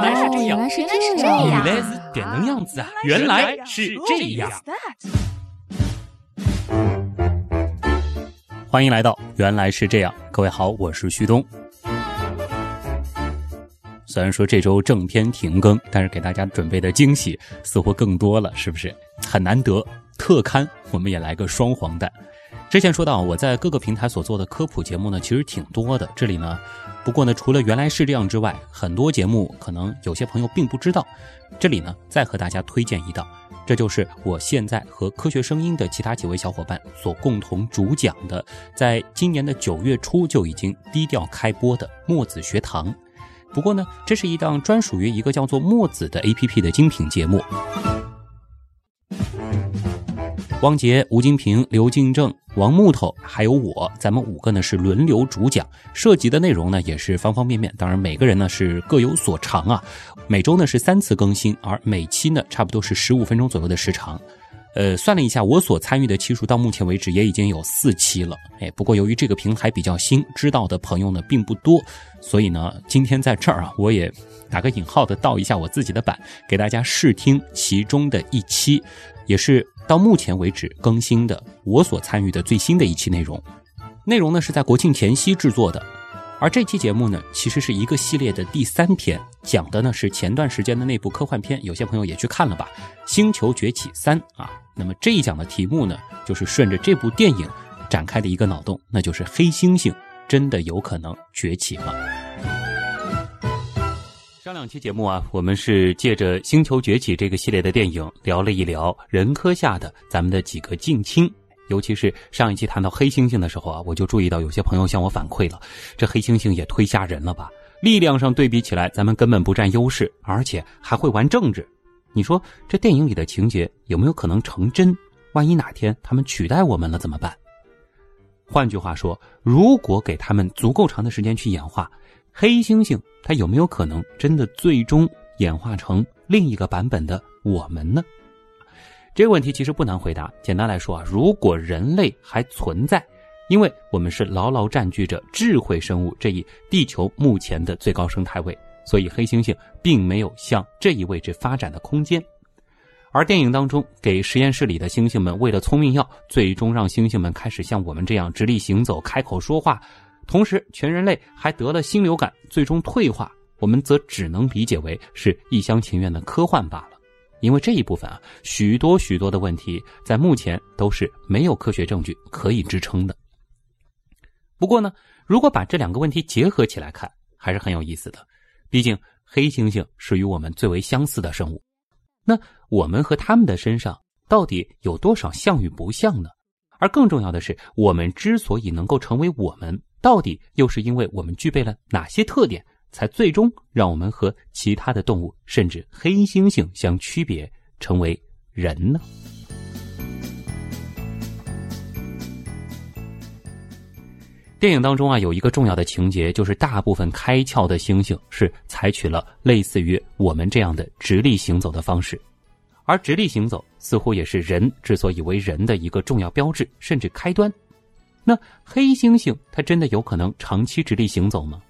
来是这样，原来是这样，原来是这能样子啊！原来是这样。欢迎来到《原来是这样》，各位好，我是旭东。虽然说这周正片停更，但是给大家准备的惊喜似乎更多了，是不是？很难得，特刊我们也来个双黄蛋。之前说到我在各个平台所做的科普节目呢，其实挺多的。这里呢，不过呢，除了原来是这样之外，很多节目可能有些朋友并不知道。这里呢，再和大家推荐一档，这就是我现在和科学声音的其他几位小伙伴所共同主讲的，在今年的九月初就已经低调开播的墨子学堂。不过呢，这是一档专属于一个叫做墨子的 APP 的精品节目。汪杰、吴金平、刘敬正、王木头，还有我，咱们五个呢是轮流主讲，涉及的内容呢也是方方面面。当然，每个人呢是各有所长啊。每周呢是三次更新，而每期呢差不多是十五分钟左右的时长。呃，算了一下，我所参与的期数到目前为止也已经有四期了。哎，不过由于这个平台比较新，知道的朋友呢并不多，所以呢，今天在这儿啊，我也打个引号的倒一下我自己的版，给大家试听其中的一期，也是。到目前为止更新的我所参与的最新的一期内容，内容呢是在国庆前夕制作的，而这期节目呢其实是一个系列的第三篇，讲的呢是前段时间的那部科幻片，有些朋友也去看了吧，《星球崛起三》啊。那么这一讲的题目呢，就是顺着这部电影展开的一个脑洞，那就是黑猩猩真的有可能崛起吗？上两期节目啊，我们是借着《星球崛起》这个系列的电影聊了一聊人科下的咱们的几个近亲，尤其是上一期谈到黑猩猩的时候啊，我就注意到有些朋友向我反馈了，这黑猩猩也忒吓人了吧？力量上对比起来，咱们根本不占优势，而且还会玩政治。你说这电影里的情节有没有可能成真？万一哪天他们取代我们了怎么办？换句话说，如果给他们足够长的时间去演化。黑猩猩它有没有可能真的最终演化成另一个版本的我们呢？这个问题其实不难回答。简单来说啊，如果人类还存在，因为我们是牢牢占据着智慧生物这一地球目前的最高生态位，所以黑猩猩并没有向这一位置发展的空间。而电影当中给实验室里的猩猩们喂了聪明药，最终让猩猩们开始像我们这样直立行走、开口说话。同时，全人类还得了新流感，最终退化，我们则只能理解为是一厢情愿的科幻罢了。因为这一部分啊，许多许多的问题，在目前都是没有科学证据可以支撑的。不过呢，如果把这两个问题结合起来看，还是很有意思的。毕竟，黑猩猩是与我们最为相似的生物，那我们和他们的身上到底有多少像与不像呢？而更重要的是，我们之所以能够成为我们。到底又是因为我们具备了哪些特点，才最终让我们和其他的动物，甚至黑猩猩相区别，成为人呢？电影当中啊，有一个重要的情节，就是大部分开窍的猩猩是采取了类似于我们这样的直立行走的方式，而直立行走似乎也是人之所以为人的一个重要标志，甚至开端。那黑猩猩它真的有可能长期直立行走吗？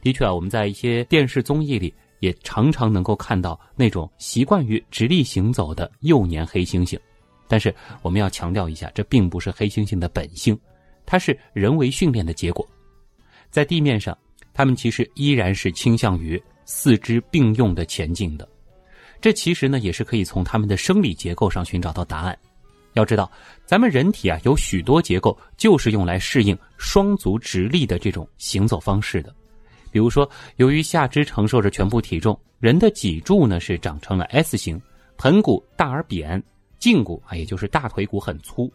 的确啊，我们在一些电视综艺里也常常能够看到那种习惯于直立行走的幼年黑猩猩。但是我们要强调一下，这并不是黑猩猩的本性，它是人为训练的结果。在地面上，它们其实依然是倾向于四肢并用的前进的。这其实呢，也是可以从它们的生理结构上寻找到答案。要知道，咱们人体啊有许多结构就是用来适应双足直立的这种行走方式的。比如说，由于下肢承受着全部体重，人的脊柱呢是长成了 S 型，盆骨大而扁，胫骨啊也就是大腿骨很粗。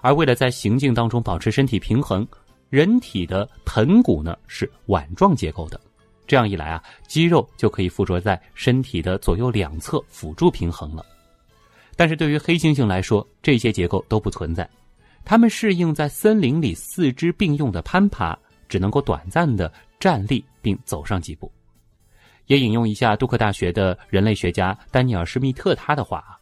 而为了在行进当中保持身体平衡，人体的盆骨呢是碗状结构的。这样一来啊，肌肉就可以附着在身体的左右两侧辅助平衡了。但是对于黑猩猩来说，这些结构都不存在。它们适应在森林里四肢并用的攀爬，只能够短暂的站立并走上几步。也引用一下杜克大学的人类学家丹尼尔·施密特他的话啊，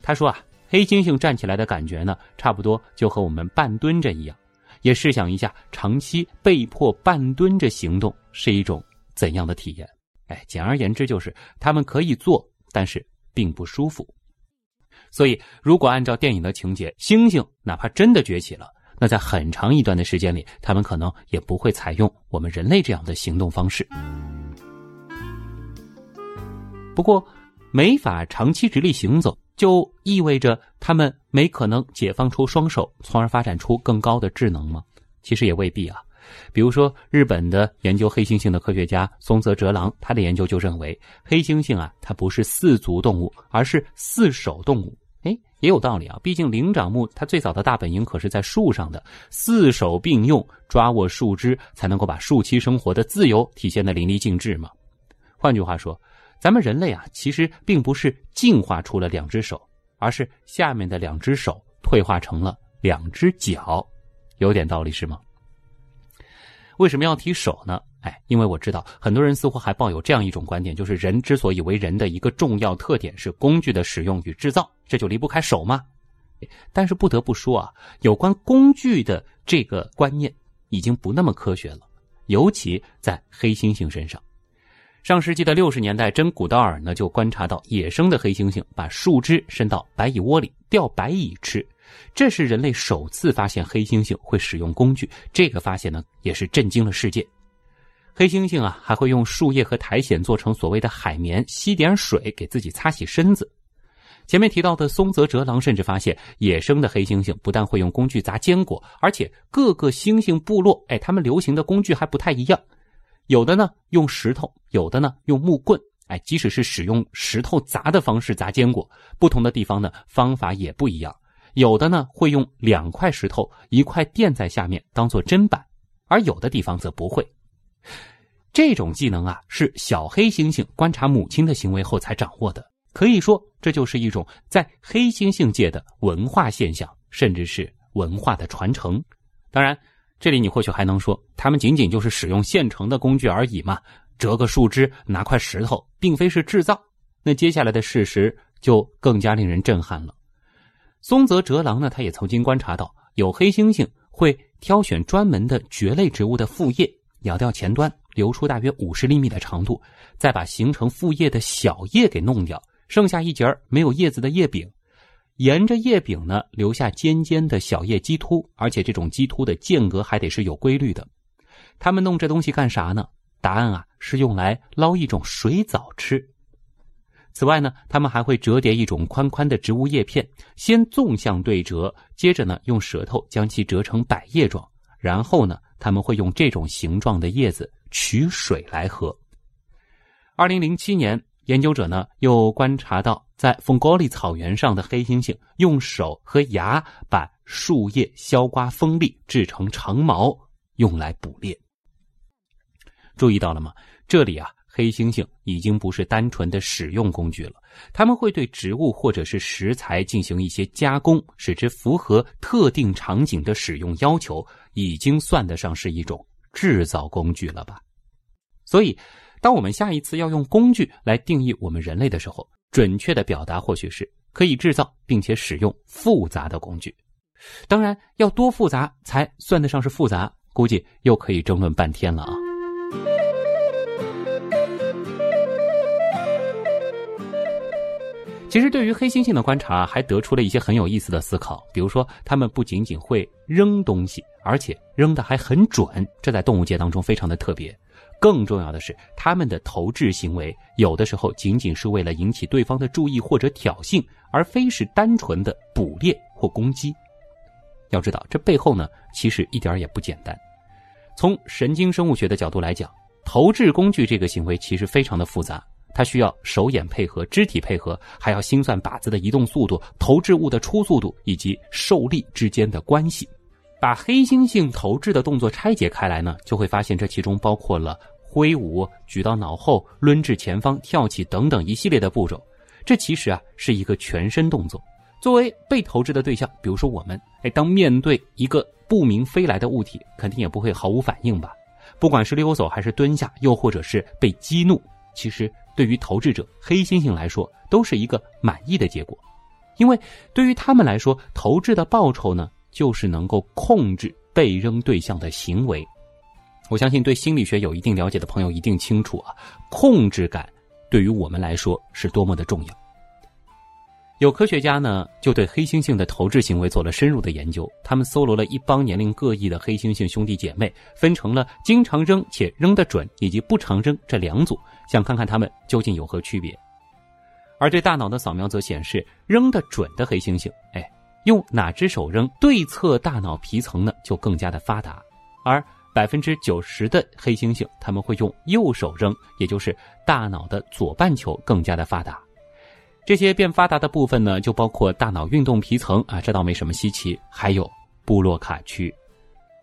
他说啊，黑猩猩站起来的感觉呢，差不多就和我们半蹲着一样。也试想一下，长期被迫半蹲着行动是一种怎样的体验？哎，简而言之就是他们可以做，但是并不舒服。所以，如果按照电影的情节，猩猩哪怕真的崛起了，那在很长一段的时间里，他们可能也不会采用我们人类这样的行动方式。不过，没法长期直立行走，就意味着他们没可能解放出双手，从而发展出更高的智能吗？其实也未必啊。比如说，日本的研究黑猩猩的科学家松泽哲郎，他的研究就认为，黑猩猩啊，它不是四足动物，而是四手动物。哎，也有道理啊！毕竟灵长目它最早的大本营可是在树上的，四手并用抓握树枝，才能够把树栖生活的自由体现的淋漓尽致嘛。换句话说，咱们人类啊，其实并不是进化出了两只手，而是下面的两只手退化成了两只脚，有点道理是吗？为什么要提手呢？哎，因为我知道很多人似乎还抱有这样一种观点，就是人之所以为人的一个重要特点是工具的使用与制造，这就离不开手吗？但是不得不说啊，有关工具的这个观念已经不那么科学了，尤其在黑猩猩身上。上世纪的六十年代，真古道尔呢就观察到野生的黑猩猩把树枝伸到白蚁窝里钓白蚁吃。这是人类首次发现黑猩猩会使用工具，这个发现呢也是震惊了世界。黑猩猩啊还会用树叶和苔藓做成所谓的海绵，吸点水给自己擦洗身子。前面提到的松泽哲郎甚至发现，野生的黑猩猩不但会用工具砸坚果，而且各个猩猩部落，哎，他们流行的工具还不太一样，有的呢用石头，有的呢用木棍，哎，即使是使用石头砸的方式砸坚果，不同的地方呢方法也不一样。有的呢会用两块石头一块垫在下面当做砧板，而有的地方则不会。这种技能啊是小黑猩猩观察母亲的行为后才掌握的，可以说这就是一种在黑猩猩界的文化现象，甚至是文化的传承。当然，这里你或许还能说，他们仅仅就是使用现成的工具而已嘛，折个树枝，拿块石头，并非是制造。那接下来的事实就更加令人震撼了。松泽哲郎呢，他也曾经观察到，有黑猩猩会挑选专门的蕨类植物的副叶，咬掉前端，留出大约五十厘米的长度，再把形成副叶的小叶给弄掉，剩下一截没有叶子的叶柄，沿着叶柄呢留下尖尖的小叶基突，而且这种基突的间隔还得是有规律的。他们弄这东西干啥呢？答案啊，是用来捞一种水藻吃。此外呢，他们还会折叠一种宽宽的植物叶片，先纵向对折，接着呢用舌头将其折成百叶状，然后呢他们会用这种形状的叶子取水来喝。二零零七年，研究者呢又观察到，在丰高里草原上的黑猩猩用手和牙把树叶削刮锋利，制成长矛，用来捕猎。注意到了吗？这里啊。黑猩猩已经不是单纯的使用工具了，他们会对植物或者是食材进行一些加工，使之符合特定场景的使用要求，已经算得上是一种制造工具了吧？所以，当我们下一次要用工具来定义我们人类的时候，准确的表达或许是可以制造并且使用复杂的工具。当然，要多复杂才算得上是复杂，估计又可以争论半天了啊。其实，对于黑猩猩的观察，还得出了一些很有意思的思考。比如说，它们不仅仅会扔东西，而且扔的还很准，这在动物界当中非常的特别。更重要的是，它们的投掷行为有的时候仅仅是为了引起对方的注意或者挑衅，而非是单纯的捕猎或攻击。要知道，这背后呢，其实一点也不简单。从神经生物学的角度来讲，投掷工具这个行为其实非常的复杂。它需要手眼配合、肢体配合，还要心算靶子的移动速度、投掷物的出速度以及受力之间的关系。把黑猩猩投掷的动作拆解开来呢，就会发现这其中包括了挥舞、举到脑后、抡至前方、跳起等等一系列的步骤。这其实啊是一个全身动作。作为被投掷的对象，比如说我们，哎，当面对一个不明飞来的物体，肯定也不会毫无反应吧？不管是溜走还是蹲下，又或者是被激怒，其实。对于投掷者黑猩猩来说，都是一个满意的结果，因为对于他们来说，投掷的报酬呢，就是能够控制被扔对象的行为。我相信对心理学有一定了解的朋友一定清楚啊，控制感对于我们来说是多么的重要。有科学家呢，就对黑猩猩的投掷行为做了深入的研究。他们搜罗了一帮年龄各异的黑猩猩兄弟姐妹，分成了经常扔且扔得准以及不常扔这两组，想看看他们究竟有何区别。而对大脑的扫描则显示，扔得准的黑猩猩，哎，用哪只手扔，对侧大脑皮层呢就更加的发达；而百分之九十的黑猩猩，他们会用右手扔，也就是大脑的左半球更加的发达。这些变发达的部分呢，就包括大脑运动皮层啊，这倒没什么稀奇。还有布洛卡区，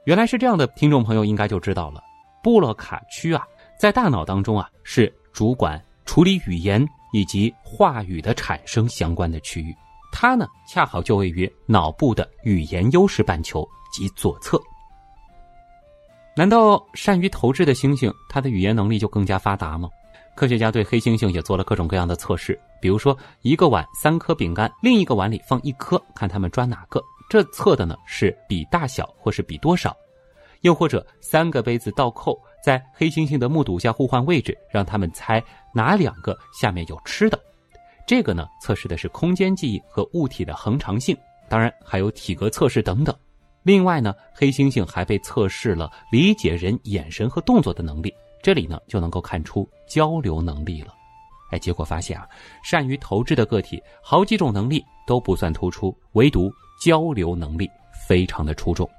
原来是这样的，听众朋友应该就知道了。布洛卡区啊，在大脑当中啊，是主管处理语言以及话语的产生相关的区域。它呢，恰好就位于脑部的语言优势半球及左侧。难道善于投掷的猩猩，它的语言能力就更加发达吗？科学家对黑猩猩也做了各种各样的测试，比如说一个碗三颗饼干，另一个碗里放一颗，看他们抓哪个。这测的呢是比大小或是比多少，又或者三个杯子倒扣在黑猩猩的目睹下互换位置，让他们猜哪两个下面有吃的。这个呢测试的是空间记忆和物体的恒常性，当然还有体格测试等等。另外呢，黑猩猩还被测试了理解人眼神和动作的能力。这里呢就能够看出交流能力了，哎，结果发现啊，善于投掷的个体好几种能力都不算突出，唯独交流能力非常的出众。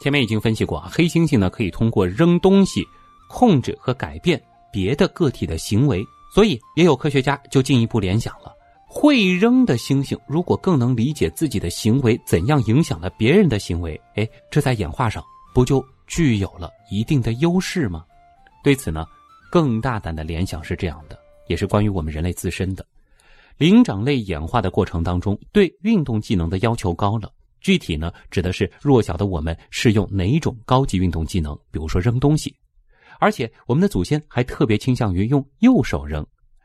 前面已经分析过啊，黑猩猩呢可以通过扔东西控制和改变别的个体的行为，所以也有科学家就进一步联想了：会扔的猩猩如果更能理解自己的行为怎样影响了别人的行为，哎，这在演化上不就具有了一定的优势吗？对此呢，更大胆的联想是这样的，也是关于我们人类自身的。灵长类演化的过程当中，对运动技能的要求高了。具体呢，指的是弱小的我们适用哪种高级运动技能，比如说扔东西。而且我们的祖先还特别倾向于用右手扔，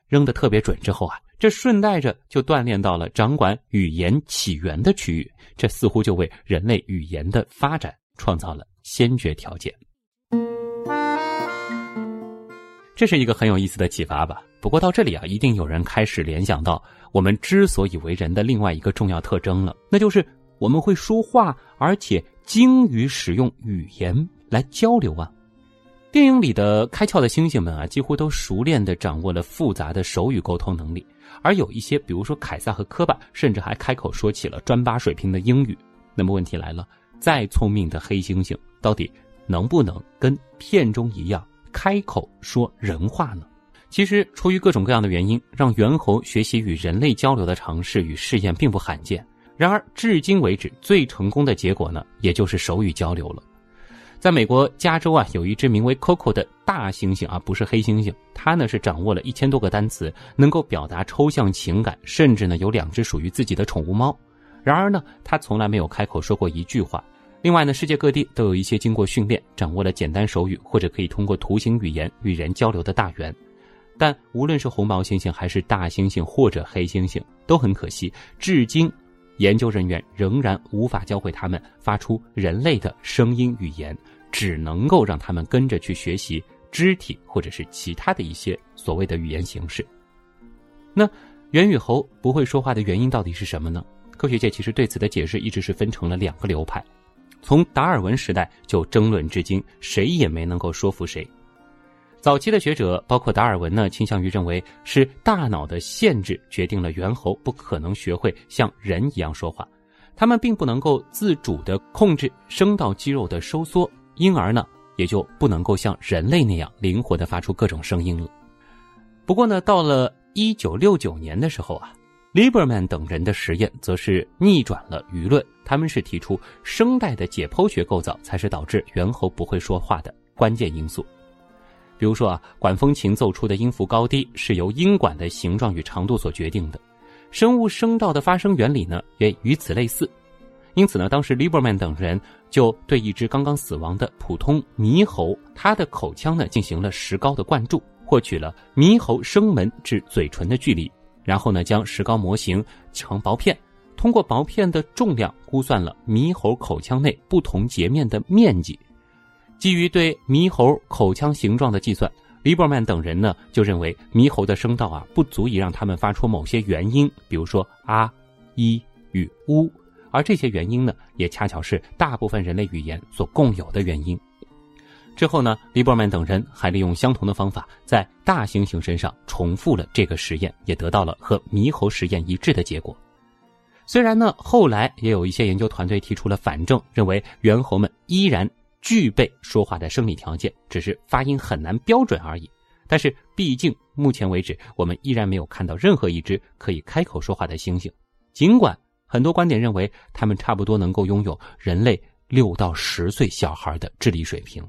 扔的特别准之后啊，这顺带着就锻炼到了掌管语言起源的区域，这似乎就为人类语言的发展创造了先决条件。这是一个很有意思的启发吧。不过到这里啊，一定有人开始联想到我们之所以为人的另外一个重要特征了，那就是我们会说话，而且精于使用语言来交流啊。电影里的开窍的猩猩们啊，几乎都熟练的掌握了复杂的手语沟通能力，而有一些，比如说凯撒和科巴，甚至还开口说起了专八水平的英语。那么问题来了，再聪明的黑猩猩，到底能不能跟片中一样？开口说人话呢？其实出于各种各样的原因，让猿猴学习与人类交流的尝试与试验并不罕见。然而，至今为止最成功的结果呢，也就是手语交流了。在美国加州啊，有一只名为 Coco 的大猩猩啊，不是黑猩猩，它呢是掌握了一千多个单词，能够表达抽象情感，甚至呢有两只属于自己的宠物猫。然而呢，它从来没有开口说过一句话。另外呢，世界各地都有一些经过训练、掌握了简单手语或者可以通过图形语言与人交流的大猿，但无论是红毛猩猩还是大猩猩或者黑猩猩，都很可惜，至今研究人员仍然无法教会他们发出人类的声音语言，只能够让他们跟着去学习肢体或者是其他的一些所谓的语言形式。那猿与猴不会说话的原因到底是什么呢？科学界其实对此的解释一直是分成了两个流派。从达尔文时代就争论至今，谁也没能够说服谁。早期的学者，包括达尔文呢，倾向于认为是大脑的限制决定了猿猴不可能学会像人一样说话，他们并不能够自主的控制声道肌肉的收缩，因而呢，也就不能够像人类那样灵活的发出各种声音了。不过呢，到了一九六九年的时候啊。Lieberman 等人的实验则是逆转了舆论，他们是提出声带的解剖学构造才是导致猿猴不会说话的关键因素。比如说啊，管风琴奏出的音符高低是由音管的形状与长度所决定的，生物声道的发声原理呢也与此类似。因此呢，当时 Lieberman 等人就对一只刚刚死亡的普通猕猴，它的口腔呢进行了石膏的灌注，获取了猕猴声门至嘴唇的距离。然后呢，将石膏模型成薄片，通过薄片的重量估算了猕猴口腔内不同截面的面积，基于对猕猴口腔形状的计算，利伯曼等人呢就认为猕猴的声道啊不足以让他们发出某些元音，比如说啊、一与乌，而这些元音呢也恰巧是大部分人类语言所共有的元音。之后呢，利伯曼等人还利用相同的方法，在大猩猩身上重复了这个实验，也得到了和猕猴实验一致的结果。虽然呢，后来也有一些研究团队提出了反证，认为猿猴们依然具备说话的生理条件，只是发音很难标准而已。但是，毕竟目前为止，我们依然没有看到任何一只可以开口说话的猩猩。尽管很多观点认为，它们差不多能够拥有人类六到十岁小孩的智力水平。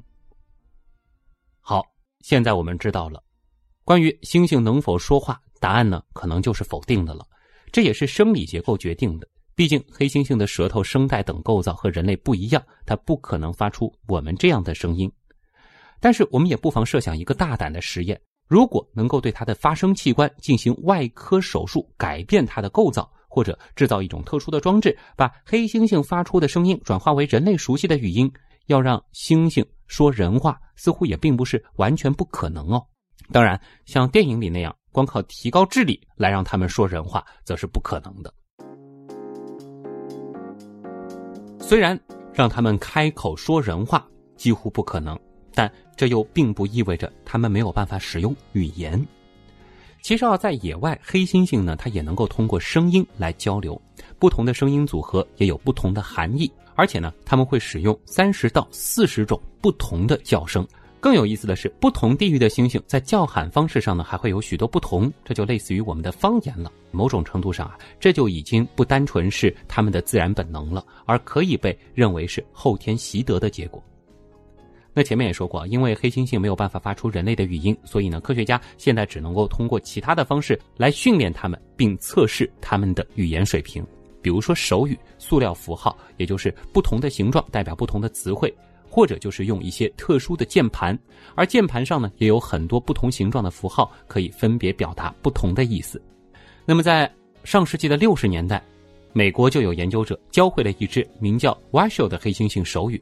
好，现在我们知道了，关于猩猩能否说话，答案呢可能就是否定的了。这也是生理结构决定的，毕竟黑猩猩的舌头、声带等构造和人类不一样，它不可能发出我们这样的声音。但是我们也不妨设想一个大胆的实验：如果能够对它的发声器官进行外科手术，改变它的构造，或者制造一种特殊的装置，把黑猩猩发出的声音转化为人类熟悉的语音。要让猩猩说人话，似乎也并不是完全不可能哦。当然，像电影里那样，光靠提高智力来让他们说人话，则是不可能的。虽然让他们开口说人话几乎不可能，但这又并不意味着他们没有办法使用语言。其实啊，在野外，黑猩猩呢，它也能够通过声音来交流，不同的声音组合也有不同的含义。而且呢，他们会使用三十到四十种不同的叫声。更有意思的是，不同地域的猩猩在叫喊方式上呢，还会有许多不同。这就类似于我们的方言了。某种程度上啊，这就已经不单纯是他们的自然本能了，而可以被认为是后天习得的结果。那前面也说过，因为黑猩猩没有办法发出人类的语音，所以呢，科学家现在只能够通过其他的方式来训练它们，并测试它们的语言水平。比如说手语、塑料符号，也就是不同的形状代表不同的词汇，或者就是用一些特殊的键盘，而键盘上呢也有很多不同形状的符号，可以分别表达不同的意思。那么在上世纪的六十年代，美国就有研究者教会了一只名叫 w a s h o 的黑猩猩手语，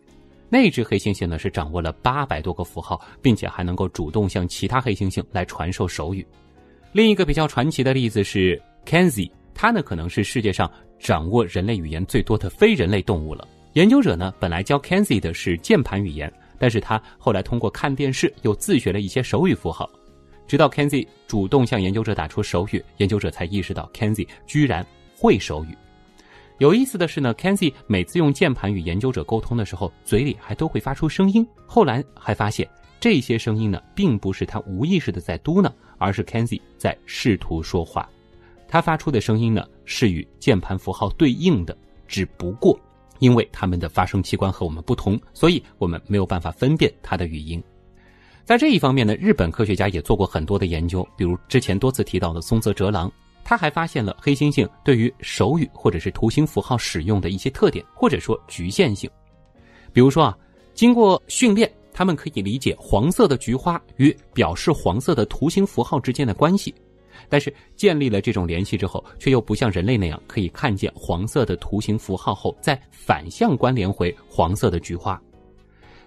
那只黑猩猩呢是掌握了八百多个符号，并且还能够主动向其他黑猩猩来传授手语。另一个比较传奇的例子是 Kenzie，它呢可能是世界上。掌握人类语言最多的非人类动物了。研究者呢，本来教 Kenzi 的是键盘语言，但是他后来通过看电视又自学了一些手语符号。直到 Kenzi 主动向研究者打出手语，研究者才意识到 Kenzi 居然会手语。有意思的是呢，Kenzi 每次用键盘与研究者沟通的时候，嘴里还都会发出声音。后来还发现，这些声音呢，并不是他无意识的在嘟囔，而是 Kenzi 在试图说话。它发出的声音呢，是与键盘符号对应的，只不过因为它们的发声器官和我们不同，所以我们没有办法分辨它的语音。在这一方面呢，日本科学家也做过很多的研究，比如之前多次提到的松泽哲郎，他还发现了黑猩猩对于手语或者是图形符号使用的一些特点，或者说局限性。比如说啊，经过训练，他们可以理解黄色的菊花与表示黄色的图形符号之间的关系。但是建立了这种联系之后，却又不像人类那样可以看见黄色的图形符号后再反向关联回黄色的菊花。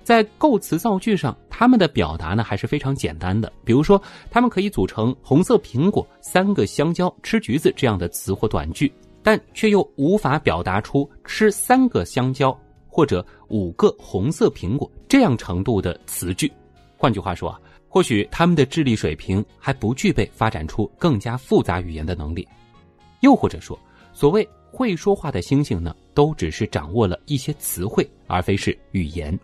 在构词造句上，他们的表达呢还是非常简单的。比如说，他们可以组成“红色苹果”“三个香蕉”“吃橘子”这样的词或短句，但却又无法表达出“吃三个香蕉”或者“五个红色苹果”这样程度的词句。换句话说啊。或许他们的智力水平还不具备发展出更加复杂语言的能力，又或者说，所谓会说话的猩猩呢，都只是掌握了一些词汇，而非是语言。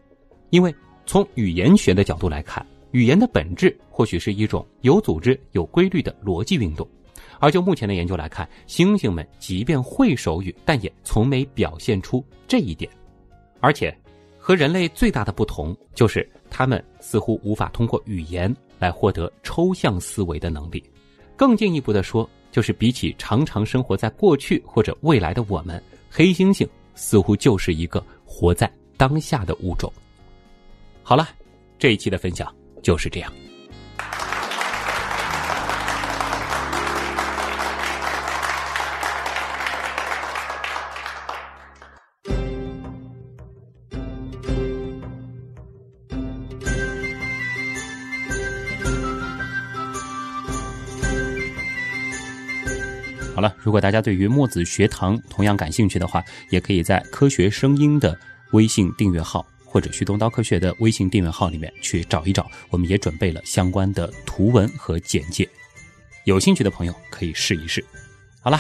因为从语言学的角度来看，语言的本质或许是一种有组织、有规律的逻辑运动。而就目前的研究来看，猩猩们即便会手语，但也从没表现出这一点，而且。和人类最大的不同就是，他们似乎无法通过语言来获得抽象思维的能力。更进一步的说，就是比起常常生活在过去或者未来的我们，黑猩猩似乎就是一个活在当下的物种。好了，这一期的分享就是这样。好了，如果大家对于墨子学堂同样感兴趣的话，也可以在科学声音的微信订阅号或者旭东刀科学的微信订阅号里面去找一找，我们也准备了相关的图文和简介，有兴趣的朋友可以试一试。好了，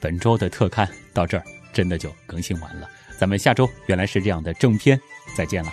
本周的特刊到这儿真的就更新完了，咱们下周原来是这样的正片再见了。